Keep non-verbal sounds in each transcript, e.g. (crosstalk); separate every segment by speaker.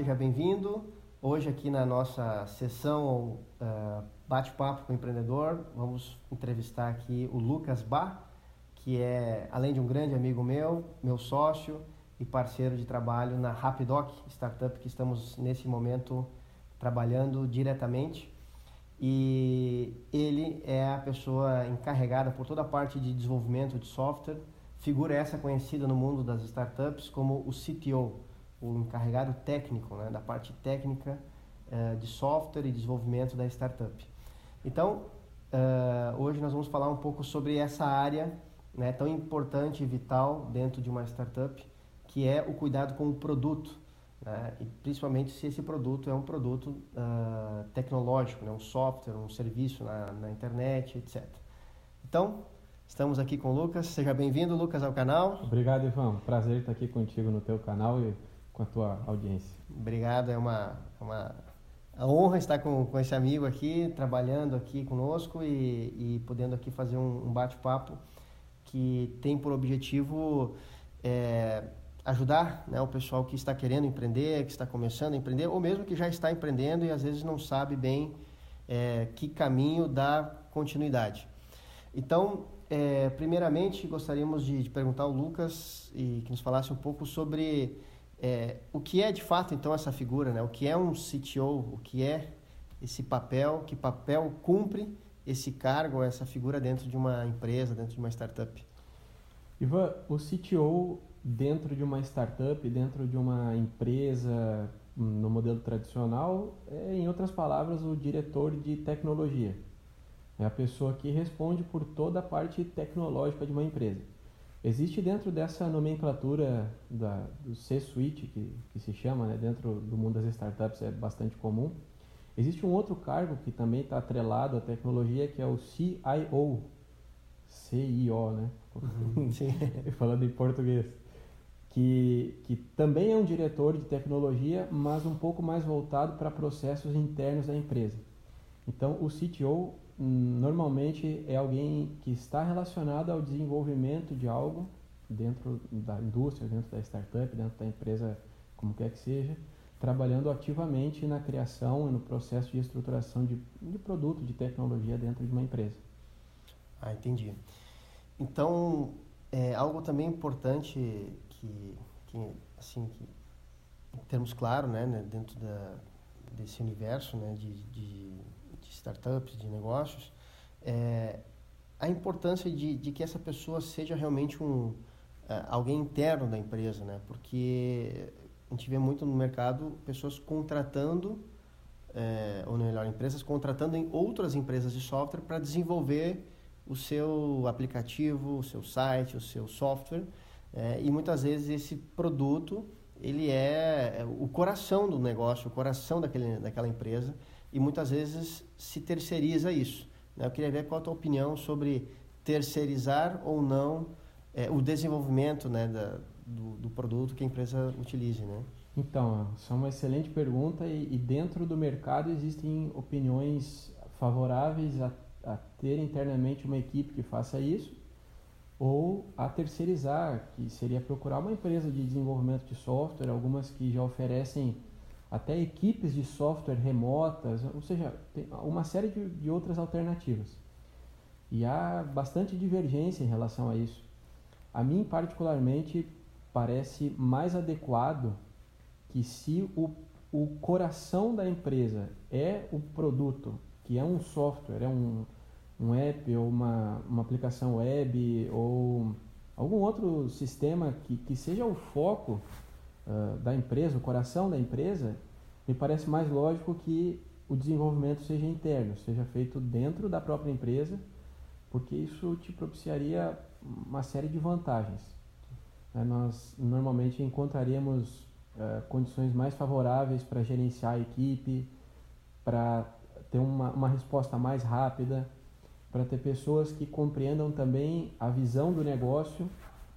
Speaker 1: seja bem-vindo. Hoje aqui na nossa sessão uh, bate-papo com o empreendedor, vamos entrevistar aqui o Lucas Bá, que é, além de um grande amigo meu, meu sócio e parceiro de trabalho na Rapidoc, startup que estamos nesse momento trabalhando diretamente. E ele é a pessoa encarregada por toda a parte de desenvolvimento de software, figura essa conhecida no mundo das startups como o CTO, o encarregado técnico, né, da parte técnica uh, de software e desenvolvimento da startup. Então, uh, hoje nós vamos falar um pouco sobre essa área né, tão importante e vital dentro de uma startup, que é o cuidado com o produto, né, e principalmente se esse produto é um produto uh, tecnológico, né, um software, um serviço na, na internet, etc. Então, estamos aqui com o Lucas. Seja bem-vindo, Lucas, ao canal.
Speaker 2: Obrigado, Ivan. Prazer estar aqui contigo no teu canal e com a tua audiência.
Speaker 1: Obrigado, é uma, é uma honra estar com, com esse amigo aqui, trabalhando aqui conosco e, e podendo aqui fazer um, um bate-papo que tem por objetivo é, ajudar né, o pessoal que está querendo empreender, que está começando a empreender, ou mesmo que já está empreendendo e às vezes não sabe bem é, que caminho dar continuidade. Então, é, primeiramente, gostaríamos de, de, perguntar ao Lucas e que nos falasse um pouco sobre é, o que é de fato então essa figura, né? O que é um CTO, o que é esse papel, que papel cumpre esse cargo, essa figura dentro de uma empresa, dentro de uma startup?
Speaker 2: Ivan, o CTO dentro de uma startup, dentro de uma empresa no modelo tradicional, é, em outras palavras, o diretor de tecnologia. É a pessoa que responde por toda a parte tecnológica de uma empresa. Existe dentro dessa nomenclatura da, do C-Suite, que, que se chama, né, dentro do mundo das startups é bastante comum, existe um outro cargo que também está atrelado à tecnologia, que é o CIO, CIO, né? Uhum, (laughs) Falando em português. Que, que também é um diretor de tecnologia, mas um pouco mais voltado para processos internos da empresa. Então, o CTO normalmente é alguém que está relacionado ao desenvolvimento de algo dentro da indústria, dentro da startup, dentro da empresa, como quer que seja, trabalhando ativamente na criação e no processo de estruturação de, de produto, de tecnologia dentro de uma empresa.
Speaker 1: Ah, entendi. Então, é algo também importante que, que assim, que, em termos claros, né, né, dentro da, desse universo né, de de startups, de negócios, é, a importância de, de que essa pessoa seja realmente um é, alguém interno da empresa, né? Porque a gente vê muito no mercado pessoas contratando, é, ou melhor, empresas contratando em outras empresas de software para desenvolver o seu aplicativo, o seu site, o seu software. É, e muitas vezes esse produto ele é, é o coração do negócio, o coração daquele, daquela empresa e muitas vezes se terceiriza isso. Né? Eu queria ver qual a tua opinião sobre terceirizar ou não é, o desenvolvimento né, da, do, do, produto que a empresa utilize. Né?
Speaker 2: Então, essa é uma excelente pergunta e, e dentro do mercado existem opiniões favoráveis a, a ter internamente uma equipe que faça isso ou a terceirizar, que seria procurar uma empresa de desenvolvimento de software, algumas que já oferecem até equipes de software remotas, ou seja, tem uma série de, de outras alternativas. E há bastante divergência em relação a isso. A mim, particularmente, parece mais adequado que se o, o coração da empresa é o produto, que é um software, é um, um app ou uma, uma aplicação web ou algum outro sistema que, que seja o foco uh, da empresa, o coração da empresa, me parece mais lógico que o desenvolvimento seja interno, seja feito dentro da própria empresa, porque isso te propiciaria uma série de vantagens. Uh, nós normalmente encontraríamos uh, condições mais favoráveis para gerenciar a equipe, para ter uma, uma resposta mais rápida, para ter pessoas que compreendam também a visão do negócio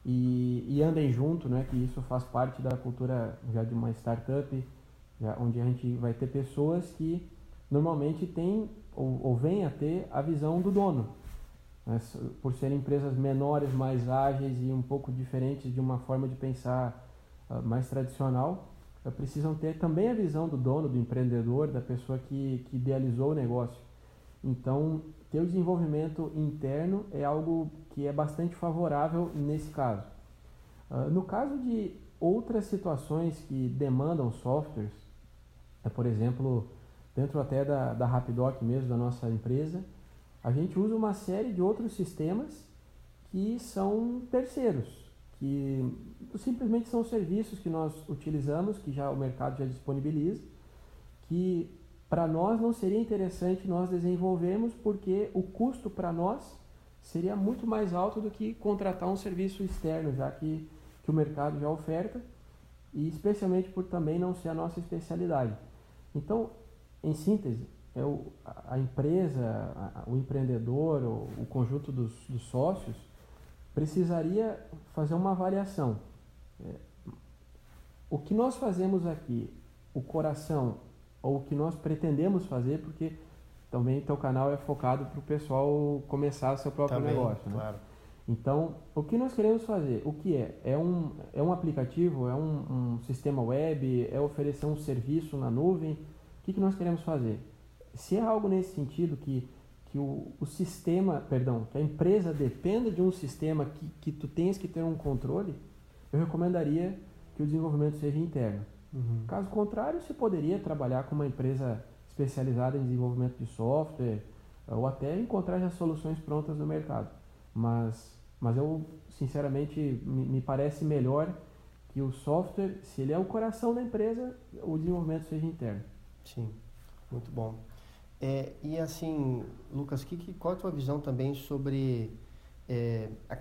Speaker 2: e, e andem junto, né? que isso faz parte da cultura já de uma startup, já, onde a gente vai ter pessoas que normalmente têm ou, ou vêm a ter a visão do dono. Né? Por serem empresas menores, mais ágeis e um pouco diferentes de uma forma de pensar uh, mais tradicional, precisam ter também a visão do dono, do empreendedor, da pessoa que, que idealizou o negócio. Então, ter o desenvolvimento interno é algo que é bastante favorável nesse caso. Uh, no caso de outras situações que demandam softwares, é, por exemplo, dentro até da, da Rapidoc mesmo, da nossa empresa, a gente usa uma série de outros sistemas que são terceiros, que simplesmente são serviços que nós utilizamos, que já o mercado já disponibiliza, que para nós não seria interessante nós desenvolvermos porque o custo para nós seria muito mais alto do que contratar um serviço externo, já que, que o mercado já oferta, e especialmente por também não ser a nossa especialidade. Então, em síntese, é o, a empresa, a, o empreendedor, o, o conjunto dos, dos, sócios precisaria fazer uma avaliação. É, o que nós fazemos aqui, o coração ou o que nós pretendemos fazer, porque também teu canal é focado para o pessoal começar o seu próprio também, negócio. Né? Claro. Então, o que nós queremos fazer? O que é? É um, é um aplicativo? É um, um sistema web? É oferecer um serviço na nuvem? O que, que nós queremos fazer? Se é algo nesse sentido que, que o, o sistema, perdão, que a empresa dependa de um sistema que, que tu tens que ter um controle, eu recomendaria que o desenvolvimento seja interno. Uhum. Caso contrário, você poderia trabalhar com uma empresa especializada em desenvolvimento de software ou até encontrar já soluções prontas no mercado. Mas, mas eu, sinceramente, me, me parece melhor que o software, se ele é o coração da empresa, o desenvolvimento seja interno.
Speaker 1: Sim, muito bom. É, e assim, Lucas, que, que, qual a tua visão também sobre é, as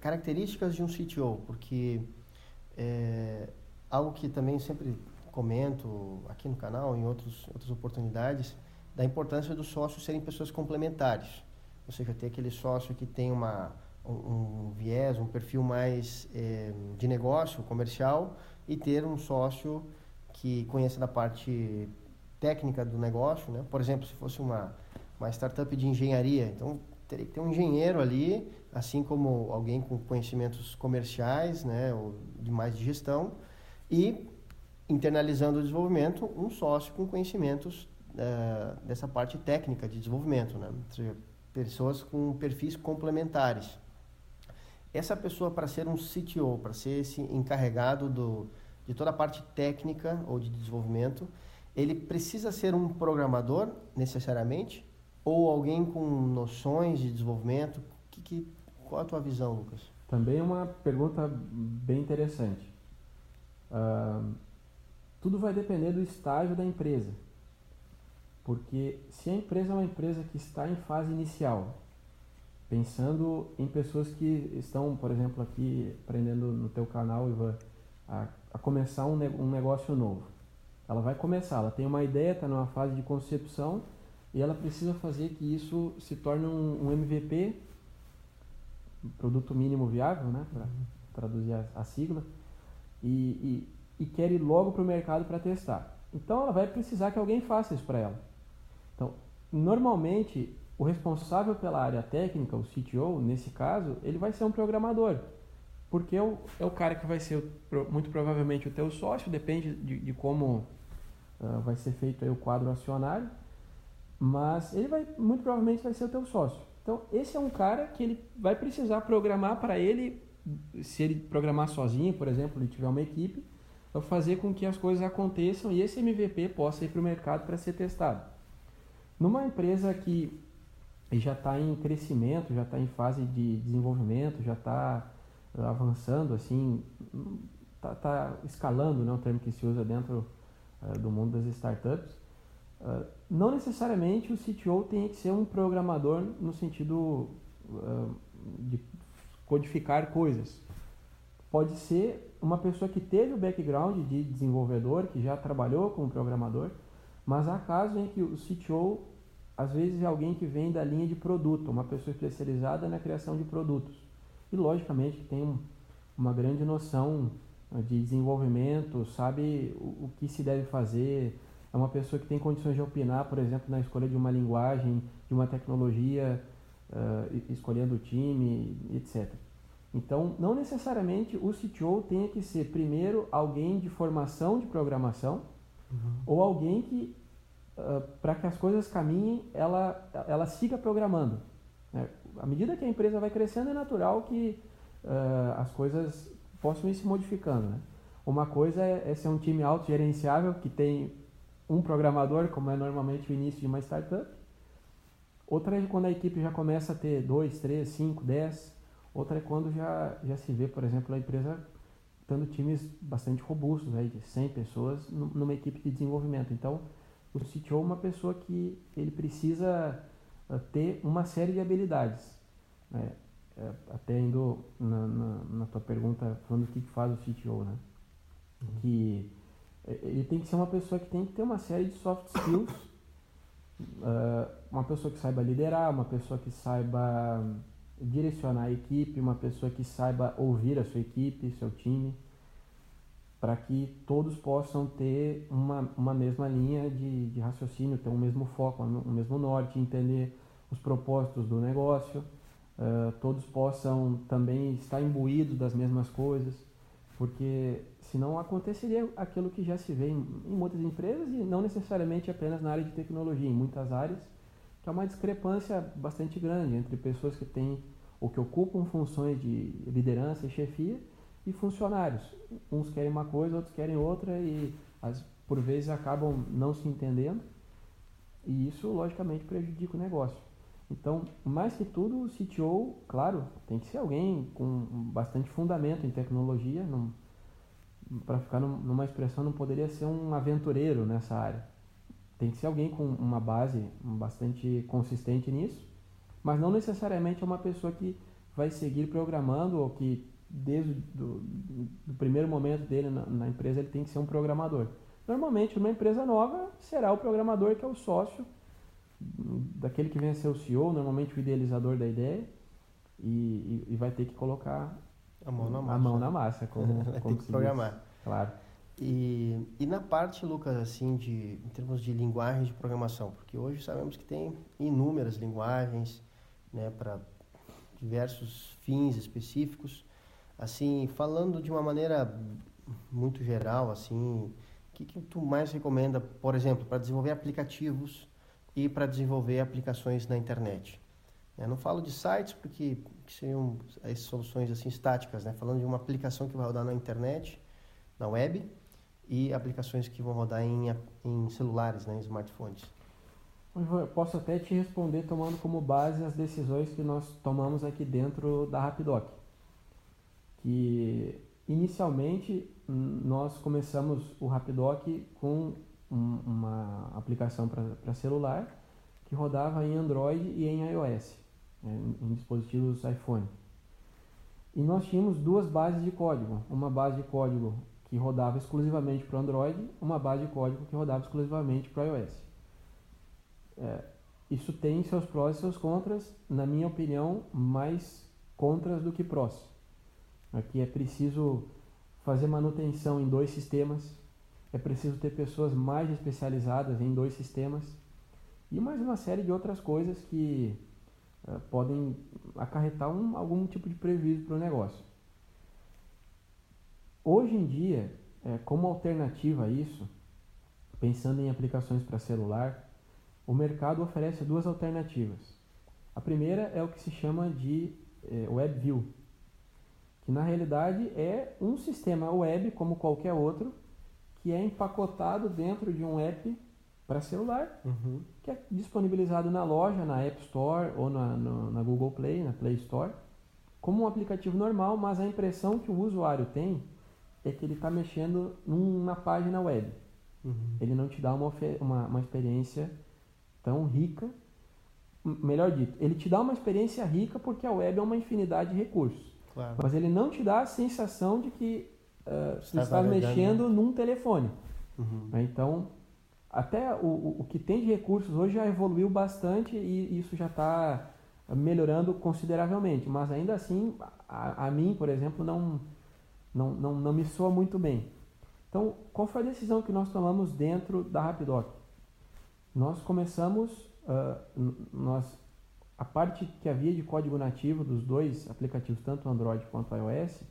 Speaker 1: características de um CTO? Porque é, algo que também sempre comento aqui no canal, em outros, outras oportunidades, da importância dos sócios serem pessoas complementares. Ou seja, ter aquele sócio que tem uma, um, um viés, um perfil mais é, de negócio, comercial, e ter um sócio que conheça da parte técnica do negócio. Né? Por exemplo, se fosse uma, uma startup de engenharia, então teria que ter um engenheiro ali, assim como alguém com conhecimentos comerciais, né, ou de mais de gestão, e internalizando o desenvolvimento, um sócio com conhecimentos uh, dessa parte técnica de desenvolvimento, né? seja, pessoas com perfis complementares. Essa pessoa, para ser um CTO, para ser esse encarregado do, de toda a parte técnica ou de desenvolvimento, ele precisa ser um programador, necessariamente, ou alguém com noções de desenvolvimento? Que, que, qual a tua visão, Lucas?
Speaker 2: Também é uma pergunta bem interessante. Uh, tudo vai depender do estágio da empresa. Porque se a empresa é uma empresa que está em fase inicial, pensando em pessoas que estão, por exemplo, aqui aprendendo no teu canal, Ivan, a, a começar um, um negócio novo. Ela vai começar, ela tem uma ideia, está numa fase de concepção e ela precisa fazer que isso se torne um, um MVP, produto mínimo viável, né, para traduzir a, a sigla, e, e, e quer ir logo para o mercado para testar. Então ela vai precisar que alguém faça isso para ela. Então, normalmente, o responsável pela área técnica, o CTO, nesse caso, ele vai ser um programador. Porque é o, é o cara que vai ser, muito provavelmente, o teu sócio, depende de, de como uh, vai ser feito o quadro acionário, mas ele vai, muito provavelmente, vai ser o teu sócio. Então, esse é um cara que ele vai precisar programar para ele, se ele programar sozinho, por exemplo, ele tiver uma equipe, fazer com que as coisas aconteçam e esse MVP possa ir para o mercado para ser testado. Numa empresa que já está em crescimento, já está em fase de desenvolvimento, já está avançando, assim, está tá escalando, né, o termo que se usa dentro uh, do mundo das startups, uh, não necessariamente o CTO tem que ser um programador no sentido uh, de codificar coisas. Pode ser uma pessoa que teve o background de desenvolvedor, que já trabalhou como programador, mas há casos em que o CTO, às vezes, é alguém que vem da linha de produto, uma pessoa especializada na criação de produtos. E, logicamente, tem um, uma grande noção de desenvolvimento, sabe o, o, que se deve fazer, é uma pessoa que tem condições de opinar, por exemplo, na escolha de uma linguagem, de uma tecnologia, uh, escolhendo o time, etc. Então, não necessariamente o CTO tenha que ser primeiro alguém de formação de programação uhum. ou alguém que, uh, para que as coisas caminhem, ela, ela siga programando. Né? À medida que a empresa vai crescendo, é natural que uh, as coisas possam ir se modificando. Né? Uma coisa é, é ser um time autogerenciável que tem um programador, como é normalmente o início de uma startup. Outra é quando a equipe já começa a ter dois, três, cinco, dez. Outra é quando já, já se vê, por exemplo, a empresa tendo times bastante robustos, aí, de 100 pessoas numa equipe de desenvolvimento. Então, o CTO é uma pessoa que ele precisa eh, ter uma série de habilidades. Né? É, até indo na, na, na, tua pergunta, falando o que faz o CTO, né? Que eh, ele tem que ser uma pessoa que tem que ter uma série de soft skills, uh, uma pessoa que saiba liderar, uma pessoa que saiba direcionar a equipe, uma pessoa que saiba ouvir a sua equipe, seu time, para que todos possam ter uma, uma mesma linha de, de raciocínio, ter um mesmo foco, um mesmo norte, entender os propósitos do negócio uh, todos possam também estar imbuídos das mesmas coisas, porque senão aconteceria aquilo que já se vê em, em muitas empresas e não necessariamente apenas na área de tecnologia, em muitas áreas, que é uma discrepância bastante grande entre pessoas que têm ou que ocupam funções de liderança e chefia e funcionários. Uns querem uma coisa, outros querem outra e as, por vezes acabam não se entendendo e isso logicamente prejudica o negócio. Então, mais que tudo, o CTO, claro, tem que ser alguém com bastante fundamento em tecnologia. Para ficar numa expressão, não poderia ser um aventureiro nessa área. Tem que ser alguém com uma base bastante consistente nisso, mas não necessariamente é uma pessoa que vai seguir programando ou que desde o do, primeiro momento dele na, na empresa ele tem que ser um programador. Normalmente, numa empresa nova, será o programador que é o sócio daquele que vem a ser o CEO, normalmente o idealizador da ideia, e, e, e vai ter que colocar
Speaker 1: a mão na massa,
Speaker 2: a mão na massa como, (laughs)
Speaker 1: vai
Speaker 2: como
Speaker 1: ter que programar.
Speaker 2: Diz. Claro.
Speaker 1: E, e na parte, Lucas, assim, de, em termos de linguagem de programação, porque hoje sabemos que tem inúmeras linguagens, né, para diversos fins específicos. Assim, falando de uma maneira muito geral, assim, o que, que tu mais recomenda, por exemplo, para desenvolver aplicativos e para desenvolver aplicações na internet. Eu não falo de sites porque seriam as soluções assim estáticas, né? Falando de uma aplicação que vai rodar na internet, na web, e aplicações que vão rodar em, em celulares, né? em smartphones.
Speaker 2: Eu posso até te responder tomando como base as decisões que nós tomamos aqui dentro da Rapidoc. Que inicialmente nós começamos o Rapidoc com um, uma aplicação para celular que rodava em Android e em iOS, né, em dispositivos iPhone. E nós tínhamos duas bases de código, uma base de código que rodava exclusivamente para Android, uma base de código que rodava exclusivamente para iOS. É, isso tem seus prós e seus contras, na minha opinião, mais contras do que prós. Aqui é preciso fazer manutenção em dois sistemas, é preciso ter pessoas mais especializadas em dois sistemas e mais uma série de outras coisas que uh, podem acarretar um, algum tipo de prejuízo para o negócio. Hoje em dia, é, como alternativa a isso, pensando em aplicações para celular, o mercado oferece duas alternativas. A primeira é o que se chama de é, WebView, que na realidade é um sistema web como qualquer outro, que é empacotado dentro de um app para celular, uhum. que é disponibilizado na loja, na App Store ou na, no, na Google Play, na Play Store, como um aplicativo normal, mas a impressão que o usuário tem é que ele está mexendo numa página web. Uhum. Ele não te dá uma, uma, uma experiência tão rica. Melhor dito, ele te dá uma experiência rica porque a web é uma infinidade de recursos. Claro. Mas ele não te dá a sensação de que uh, você está mexendo num telefone. Uhum. Né? Então, até o, o que tem de recursos hoje já evoluiu bastante e isso já está melhorando consideravelmente. Mas ainda assim, a, a mim, por exemplo, não, não, não, não me soa muito bem. Então, qual foi a decisão que nós tomamos dentro da Rapidoc? Nós começamos, uh, nós a parte que havia de código nativo dos dois aplicativos, tanto Android quanto iOS,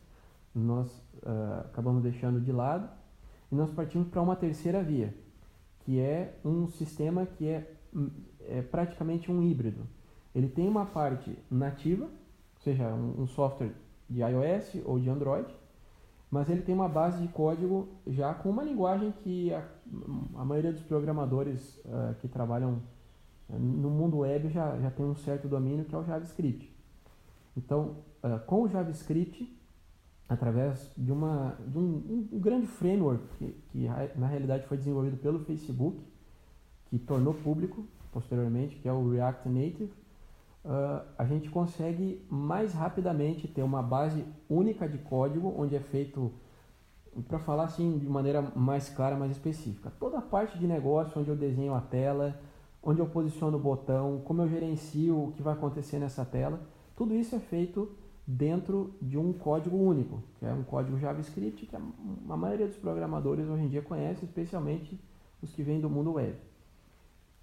Speaker 2: nós uh, acabamos deixando de lado e nós partimos para uma terceira via, que é um sistema que é, é praticamente um híbrido. Ele tem uma parte nativa, ou seja, um, um software de iOS ou de Android, mas ele tem uma base de código já com uma linguagem que a, a maioria dos programadores uh, que trabalham no mundo web já, já tem um certo domínio que é o JavaScript. Então, uh, com o JavaScript, através de, uma, de um, um grande framework que, que, na realidade foi desenvolvido pelo Facebook, que tornou público posteriormente, que é o React Native, uh, a gente consegue mais rapidamente ter uma base única de código onde é feito, para falar assim de maneira mais clara, mais específica, toda a parte de negócio onde eu desenho a tela, onde eu posiciono o botão, como eu gerencio o que vai acontecer nessa tela. Tudo isso é feito dentro de um código único, que é um código JavaScript que a maioria dos programadores hoje em dia conhece, especialmente os que vêm do mundo web.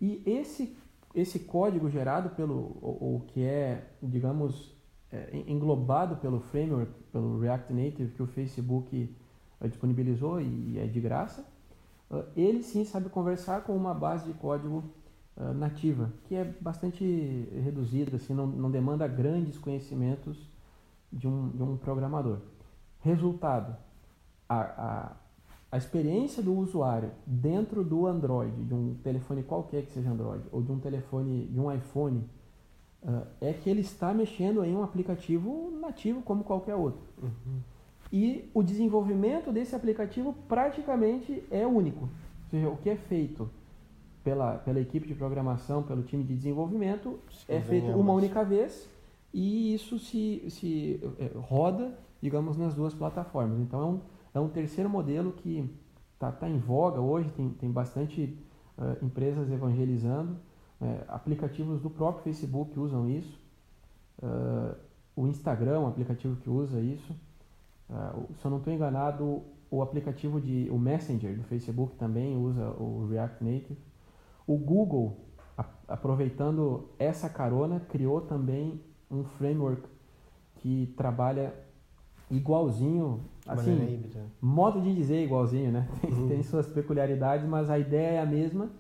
Speaker 2: E esse, esse código gerado pelo, ou, ou que é, digamos, é, englobado pelo framework, pelo React Native que o Facebook é, disponibilizou e é de graça, ele sim sabe conversar com uma base de código ah, nativa, que é bastante reduzida, assim, não, não demanda grandes conhecimentos de um, de um programador. Resultado, a, a, a experiência do usuário dentro do Android, de um telefone qualquer que seja Android, ou de um telefone, de um iPhone, uh, é que ele está mexendo em um aplicativo nativo como qualquer outro. Uhum. E o desenvolvimento desse aplicativo praticamente é único. Ou seja, o que é feito pela, pela equipe de programação, pelo time de desenvolvimento, Sim, é feito uma única vez e isso se, se é, roda, digamos, nas duas plataformas. Então é um, é um terceiro modelo que está tá em voga hoje, tem, tem bastante uh, empresas evangelizando, é, aplicativos do próprio Facebook usam isso, uh, o Instagram, um aplicativo que usa isso. Se eu não estou enganado, o aplicativo de o Messenger do Facebook também usa o React Native. O Google, aproveitando essa carona, criou também um framework que trabalha igualzinho, assim, modo de dizer igualzinho, né? (laughs) Tem, uhum. tem, suas peculiaridades, mas a ideia é a mesma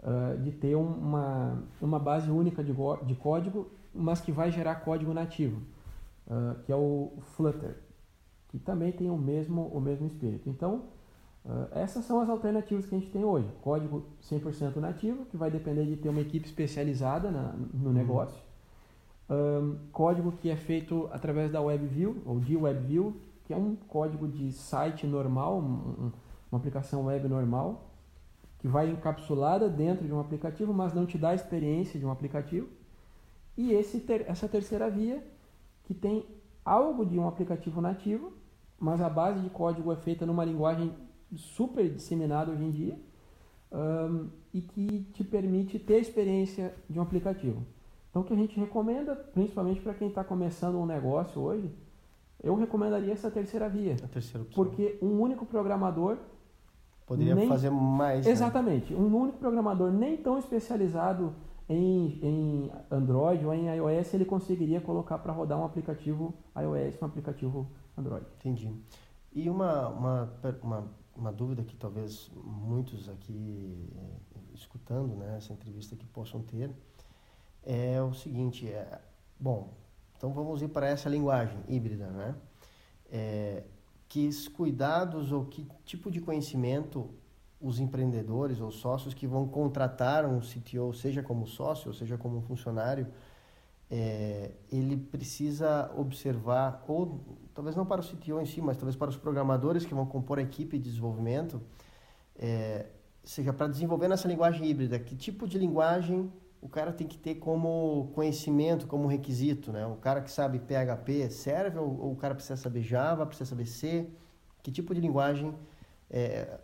Speaker 2: uh, de ter uma, uma base única de, de código, mas que vai gerar código nativo, uh, que é o Flutter, que também tem o mesmo, o mesmo espírito. Então, Uh, essas são as alternativas que a gente tem hoje. Código 100% nativo, que vai depender de ter uma equipe especializada na, no uhum. negócio. Um, código que é feito através da WebView, ou de WebView, é um código de site normal, um, uma aplicação web normal, que vai encapsulada dentro de um aplicativo, mas não te dá a experiência de um aplicativo. E esse ter, essa terceira via, que tem algo de um aplicativo nativo, mas a base de código é feita numa linguagem super disseminado hoje em dia um, e que te permite ter a experiência de um aplicativo. Então, o que a gente recomenda, principalmente para quem está começando um negócio hoje, eu recomendaria essa terceira via.
Speaker 1: A terceira
Speaker 2: opção. Porque um único programador.
Speaker 1: Poderia nem, fazer mais.
Speaker 2: Né? Exatamente. Né? Um único programador nem tão especializado em, em Android ou em iOS, ele conseguiria colocar para rodar um aplicativo iOS, um aplicativo Android.
Speaker 1: Entendi. E uma, uma, uma uma dúvida que talvez muitos aqui eh, escutando né, essa entrevista aqui possam ter é o seguinte, é, bom, então vamos ir para essa linguagem híbrida, né? É, que cuidados ou que tipo de conhecimento os empreendedores ou sócios que vão contratar um CTO, seja como sócio, ou seja como funcionário, é, ele precisa observar, ou talvez não para o CTO em si, mas talvez para os programadores que vão compor a equipe de desenvolvimento, é, seja para desenvolver nessa linguagem híbrida, que tipo de linguagem o cara tem que ter como conhecimento, como requisito, né? O cara que sabe PHP serve ou, ou o cara precisa saber Java, precisa saber C? Que tipo de linguagem? É,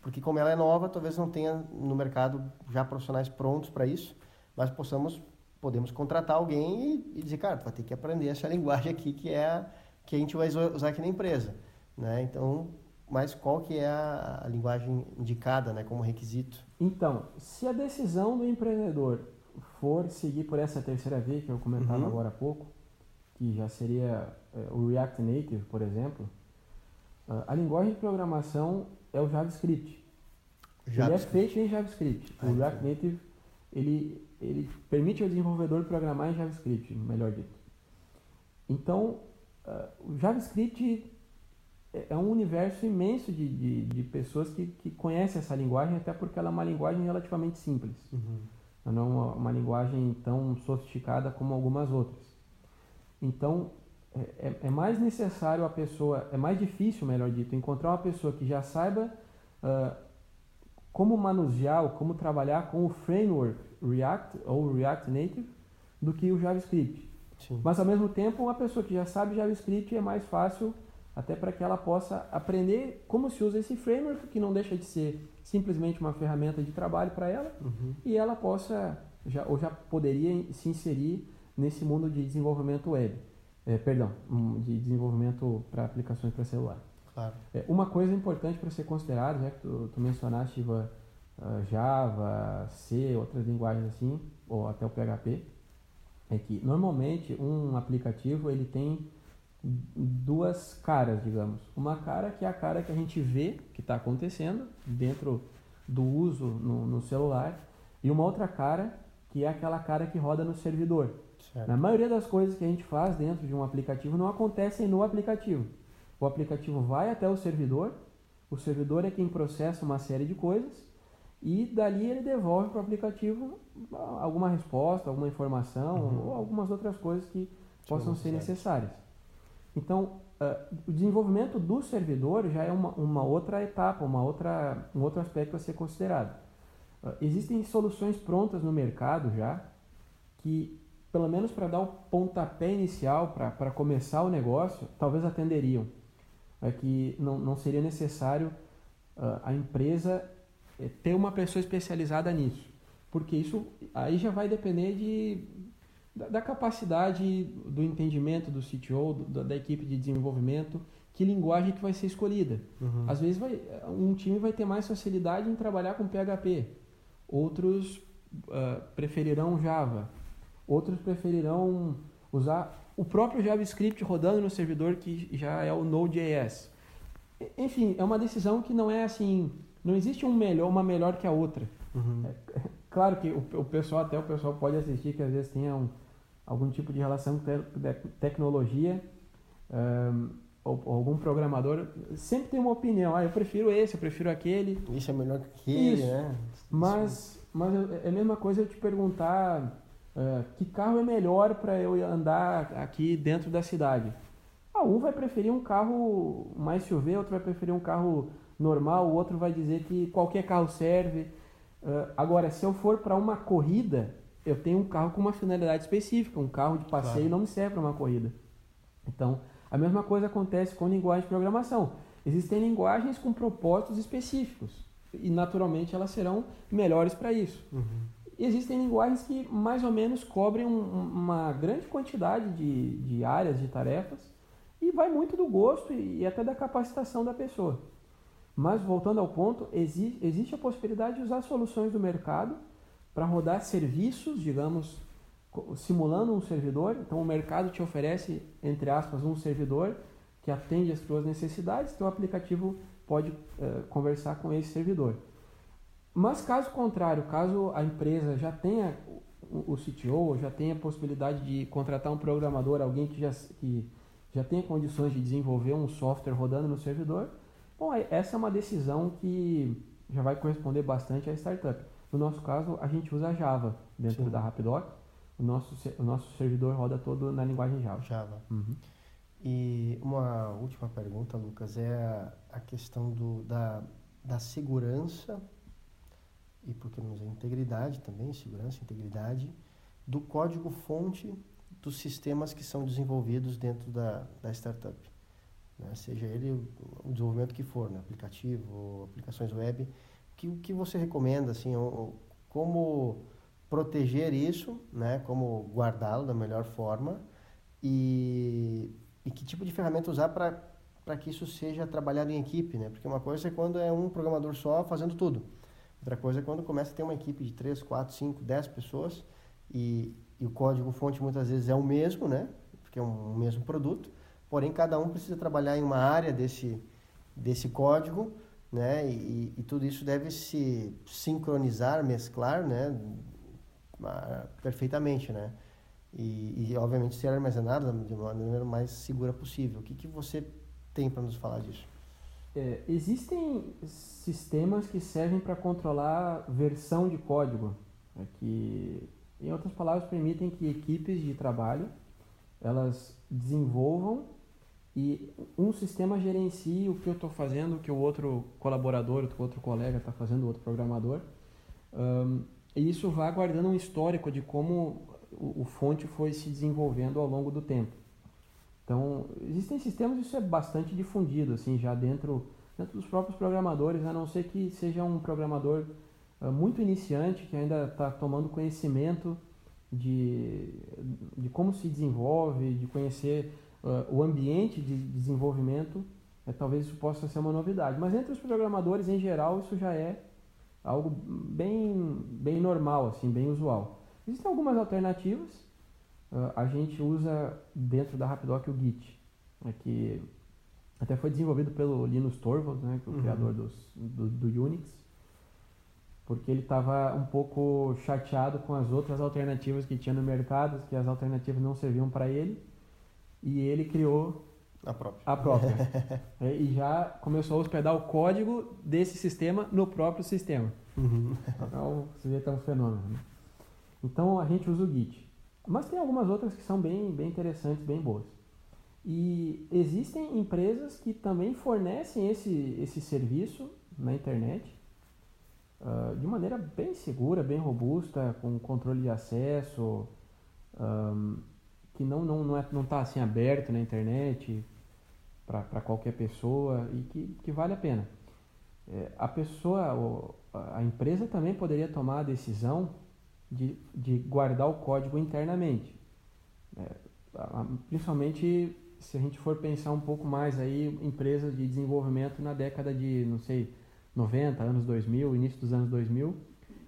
Speaker 1: porque como ela é nova, talvez não tenha no mercado já profissionais prontos para isso, mas possamos podemos contratar alguém e, e, dizer, cara, tu vai ter que aprender essa (laughs) linguagem aqui que é a, que a gente vai usar aqui na empresa, né? Então, mas qual que é a, a linguagem indicada, né, como requisito?
Speaker 2: Então, se a decisão do empreendedor for seguir por essa terceira via que eu comentava uhum. agora há pouco, que já seria é, o React Native, por exemplo, uh, a linguagem de programação é o JavaScript. JavaScript. Ele é feito em JavaScript. Ah, o React. Native ele, ele permite ao desenvolvedor programar em JavaScript, melhor dito. Então, uh, o JavaScript é, um universo imenso de, de, de, pessoas que, que conhecem essa linguagem, até porque ela é uma linguagem relativamente simples. Uhum. Não é uma, uma, linguagem tão sofisticada como algumas outras. Então, é, é, é, mais necessário a pessoa, é mais difícil, melhor dito, encontrar uma pessoa que já saiba uh, como manusear, como trabalhar com o framework React ou React Native do que o JavaScript. Sim. Mas ao mesmo tempo, uma pessoa que já sabe JavaScript é mais fácil até para que ela possa aprender como se usa esse framework, que não deixa de ser simplesmente uma ferramenta de trabalho para ela, uhum. e ela possa, já, ou já poderia se inserir nesse mundo de desenvolvimento web, é, perdão, de desenvolvimento para aplicações para celular. Claro. É, uma coisa importante para ser considerado, já que tu, tu mencionaste uh, Java, C, outras linguagens assim, ou até o PHP, é que normalmente um aplicativo ele tem duas caras, digamos. Uma cara que é a cara que a gente vê que está acontecendo dentro do uso no, no, celular e uma outra cara que é aquela cara que roda no servidor. Certo. Na maioria das coisas que a gente faz dentro de um aplicativo não acontecem no aplicativo. O aplicativo vai até o servidor, o servidor é quem processa uma série de coisas e dali ele devolve para o aplicativo alguma resposta, alguma informação uhum. ou algumas outras coisas que possam ser necessárias. Então, uh, o desenvolvimento do servidor já é uma, uma outra etapa, uma outra, um outro aspecto a ser considerado. Uh, existem soluções prontas no mercado já que, pelo menos para dar o pontapé inicial, para começar o negócio, talvez atenderiam. É que não, não seria necessário uh, a empresa eh, ter uma pessoa especializada nisso. Porque isso aí já vai depender de da, da capacidade do entendimento do CTO, do, da equipe de desenvolvimento, que linguagem que vai ser escolhida. Uhum. Às vezes vai, um time vai ter mais facilidade em trabalhar com PHP, outros uh, preferirão Java, outros preferirão usar o próprio JavaScript rodando no servidor que já é o Node.js. Enfim, é uma decisão que não é assim, não existe um melhor, uma melhor que a outra. Uhum. É, claro que o, o, pessoal, até o pessoal pode assistir que às vezes tenha um, algum tipo de relação com te tecnologia um, ou, ou, algum programador sempre tem uma opinião. Ah, eu prefiro esse, eu prefiro aquele.
Speaker 1: Isso é melhor que aquele, Isso. né?
Speaker 2: Mas, mas é a mesma coisa eu te perguntar uh, que carro é melhor para eu andar aqui dentro da cidade. Ah, um vai preferir um carro mais SUV, outro vai preferir um carro normal, o outro vai dizer que qualquer carro serve. Uh, agora, se eu for para uma corrida, eu tenho um carro com uma finalidade específica, um carro de passeio claro. não me serve para uma corrida. Então, a mesma coisa acontece com linguagem de programação. Existem linguagens com propósitos específicos e, naturalmente, elas serão melhores para isso. Uhum. Existem linguagens que, mais ou menos, cobrem um, uma grande quantidade de, de áreas, de tarefas e vai muito do gosto e, e até da capacitação da pessoa. Mas, voltando ao ponto, exi existe a possibilidade de usar soluções do mercado para rodar serviços, digamos, simulando um servidor. Então o mercado te oferece, entre aspas, um servidor que atende às suas necessidades, teu aplicativo pode uh, conversar com esse servidor. Mas caso contrário, caso a empresa já tenha o, o CTO, já tenha a possibilidade de contratar um programador, alguém que já, que já tenha condições de desenvolver um software rodando no servidor, bom, essa é uma decisão que já vai corresponder bastante à startup. No nosso caso, a gente usa Java dentro Sim. da Rapidoc. O nosso, o nosso servidor roda todo na linguagem Java.
Speaker 1: Java. Uhum. E uma última pergunta, Lucas, é a questão do, da, da segurança e porque não dizer integridade também, segurança, integridade, do código-fonte dos sistemas que são desenvolvidos dentro da, da startup. Né? Seja ele o, o desenvolvimento que for, né? aplicativo, aplicações web, que, o que você recomenda, assim, como proteger isso, né, como guardá-lo da melhor forma e, e que tipo de ferramenta usar para que isso seja trabalhado em equipe, né? Porque uma coisa é quando é um programador só fazendo tudo. Outra coisa é quando começa a ter uma equipe de 3, 4, 5, 10 pessoas e, e o código-fonte muitas vezes é o mesmo, né? Porque é um, um mesmo produto, porém cada um precisa trabalhar em uma área desse, desse código, né? E, e tudo isso deve se sincronizar, mesclar, né? Perfeitamente, né? E, e, obviamente ser armazenado de maneira mais segura possível. O que, que você tem para nos falar disso?
Speaker 2: É, existem sistemas que servem para controlar versão de código, né, que, em outras palavras, permitem que equipes de trabalho elas desenvolvam e um sistema gerencie o que eu estou fazendo, o que o outro colaborador, o outro colega está fazendo, o outro programador. Um, e isso vai guardando um histórico de como o, o fonte foi se desenvolvendo ao longo do tempo. Então, existem sistemas, isso é bastante difundido, assim, já dentro, dentro dos próprios programadores, a não ser que seja um programador uh, muito iniciante, que ainda está tomando conhecimento de, de como se desenvolve, de conhecer uh, o ambiente de desenvolvimento, é, talvez isso possa ser uma novidade. Mas entre os programadores, em geral, isso já é algo bem, bem normal, assim, bem usual. Existem algumas alternativas, uh, a gente usa dentro da Rapidoc o Git, né, que até foi desenvolvido pelo Linus Torvalds, né, que é o uhum. criador dos, do, do Unix, porque ele estava um pouco chateado com as outras alternativas que tinha no mercado, que as alternativas não serviam para ele, e ele criou
Speaker 1: a própria.
Speaker 2: A própria. (laughs) É, e já começou a hospedar o código desse sistema no próprio sistema. Uhum. Então, você vê que é um fenômeno. Né? Então, a gente usa o Git. Mas tem algumas outras que são bem, bem interessantes, bem boas. E existem empresas que também fornecem esse, esse serviço na internet uh, de maneira bem segura, bem robusta, com controle de acesso, um, que não está não, não, é, não tá, assim aberto na internet para qualquer pessoa e que, que vale a pena. É, a pessoa, a empresa também poderia tomar a decisão de, de guardar o código internamente. É, principalmente se a gente for pensar um pouco mais aí, empresas de desenvolvimento na década de, não sei, 90, anos 2000, início dos anos 2000,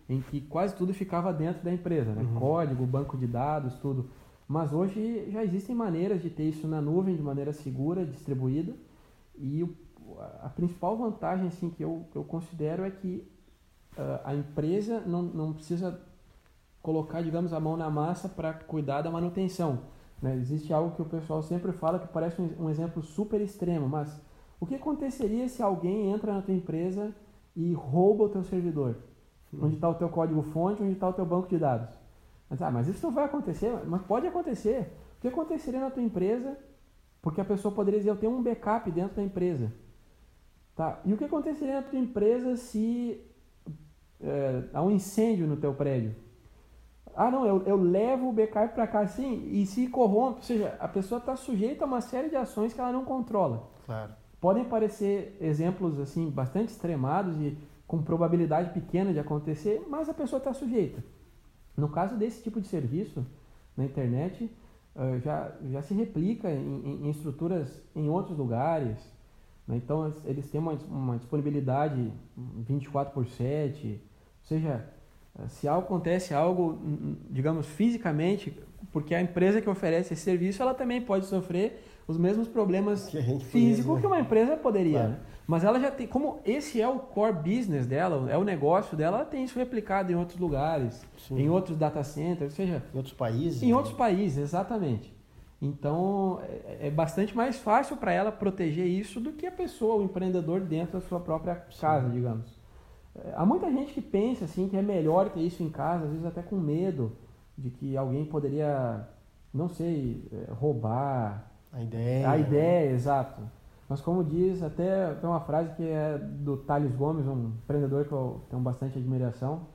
Speaker 2: em que quase tudo ficava dentro da empresa, né? Uhum. Código, banco de dados, tudo. Mas hoje já existem maneiras de ter isso na nuvem de maneira segura, distribuída. E o, a principal vantagem assim, que, eu, eu considero é que uh, a empresa não, não precisa colocar, digamos, a mão na massa para cuidar da manutenção. Né? Existe algo que o pessoal sempre fala que parece um, um exemplo super extremo, mas o que aconteceria se alguém entra na tua empresa e rouba o teu servidor? Onde está o teu código fonte, onde está o teu banco de dados? Mas, ah, mas isso não vai acontecer, mas pode acontecer. O que aconteceria na tua empresa? Porque a pessoa poderia dizer, eu tenho um backup dentro da empresa. Tá? E o que aconteceria na tua empresa se é, há um incêndio no teu prédio? Ah, não, eu, eu levo o backup para cá assim e se corrompe. Ou seja, a pessoa está sujeita a uma série de ações que ela não controla.
Speaker 1: Claro.
Speaker 2: Podem parecer exemplos assim bastante extremados e com probabilidade pequena de acontecer, mas a pessoa está sujeita. No caso desse tipo de serviço na internet, uh, já, já se replica em, em, estruturas em outros lugares. Né? Então, eles têm uma, uma disponibilidade 24 por 7, ou seja, eh, se acontece algo, digamos, fisicamente, porque a empresa que oferece esse serviço, ela também pode sofrer os mesmos problemas que físicos que uma (laughs) empresa poderia. Claro. Né? Mas ela já tem, como esse é o core business dela, é o negócio dela, ela tem isso replicado em outros lugares, Sim. em outros data centers, ou seja,
Speaker 1: em outros países.
Speaker 2: Em né? outros países, exatamente. Então é, é bastante mais fácil para ela proteger isso do que a pessoa, o empreendedor dentro da sua própria casa, Sim. digamos. É, há muita gente que pensa assim que é melhor ter isso em casa, às vezes até com medo de que alguém poderia, não sei, é, roubar
Speaker 1: a ideia.
Speaker 2: A ideia, exato. Mas como diz, até tem uma frase que é do Thales Gomes, um empreendedor que eu tenho bastante admiração.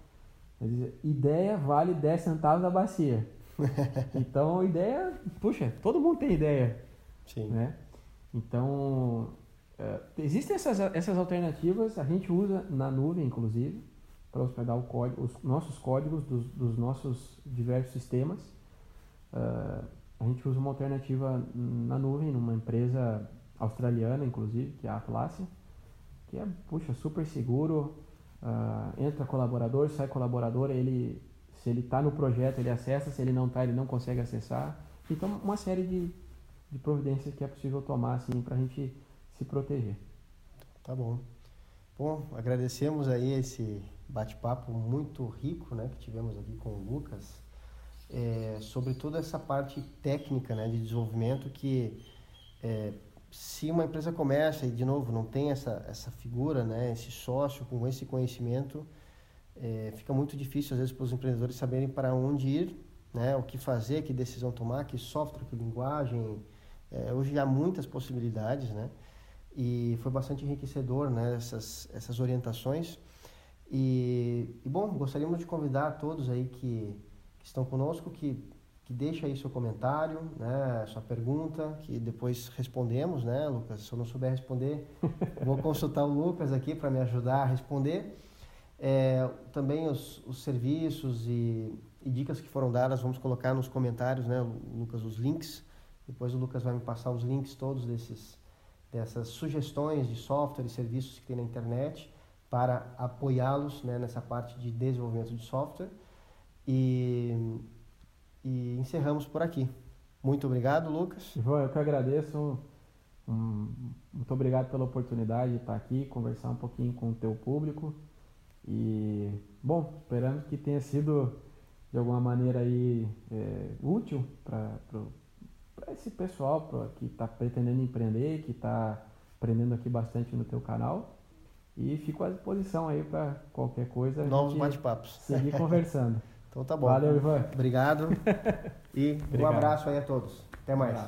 Speaker 2: Ele diz, ideia vale 10 centavos da bacia. (laughs) então, ideia, puxa, todo mundo tem ideia.
Speaker 1: Sim.
Speaker 2: Né? Então, é, existem essas, essas alternativas, a gente usa na nuvem, inclusive, para hospedar o código, os nossos códigos dos, dos nossos diversos sistemas. Uh, a gente usa uma alternativa na nuvem, numa empresa australiana, inclusive, que é a Atlassian, que é, puxa, super seguro. Uh, entra colaborador, sai colaborador, ele Se ele está no projeto, ele acessa, se ele não está, ele não consegue acessar. Então, uma série de, de providências que é possível tomar assim, para a gente se proteger.
Speaker 1: Tá bom. Bom, agradecemos aí esse bate-papo muito rico né, que tivemos aqui com o Lucas é, sobre toda essa parte técnica né, de desenvolvimento que é, se uma empresa começa e de novo não tem essa, essa figura, né, esse sócio com esse conhecimento, é, fica muito difícil às vezes para os empreendedores saberem para onde ir, né, o que fazer, que decisão tomar, que software, que linguagem. É, hoje há muitas possibilidades, né? E foi bastante enriquecedor, né, essas, essas orientações. E, e bom, gostaríamos de convidar todos aí que, que estão conosco que que deixe aí seu comentário, né, sua pergunta, que depois respondemos, né, Lucas? Se eu não souber responder, (laughs) vou consultar o Lucas aqui para me ajudar a responder. É, também os, os serviços e, e, dicas que foram dadas, vamos colocar nos comentários, né, Lucas, os links. Depois o Lucas vai me passar os links todos desses, dessas sugestões de software e serviços que tem na internet para apoiá-los né, nessa parte de desenvolvimento de software. E e encerramos por aqui. Muito obrigado, Lucas.
Speaker 2: João, eu que agradeço. Um, muito obrigado pela oportunidade de estar aqui, conversar um pouquinho com o teu público. E, bom, esperamos que tenha sido de alguma maneira aí é, útil para esse pessoal pra, que está pretendendo empreender, que está aprendendo aqui bastante no teu canal. E fico à disposição aí para qualquer coisa.
Speaker 1: Novos bate-papos.
Speaker 2: Seguir conversando. (laughs)
Speaker 1: Então tá bom.
Speaker 2: Valeu, Ivan.
Speaker 1: Obrigado. (laughs) E Obrigado. um abraço aí a todos. Até mais.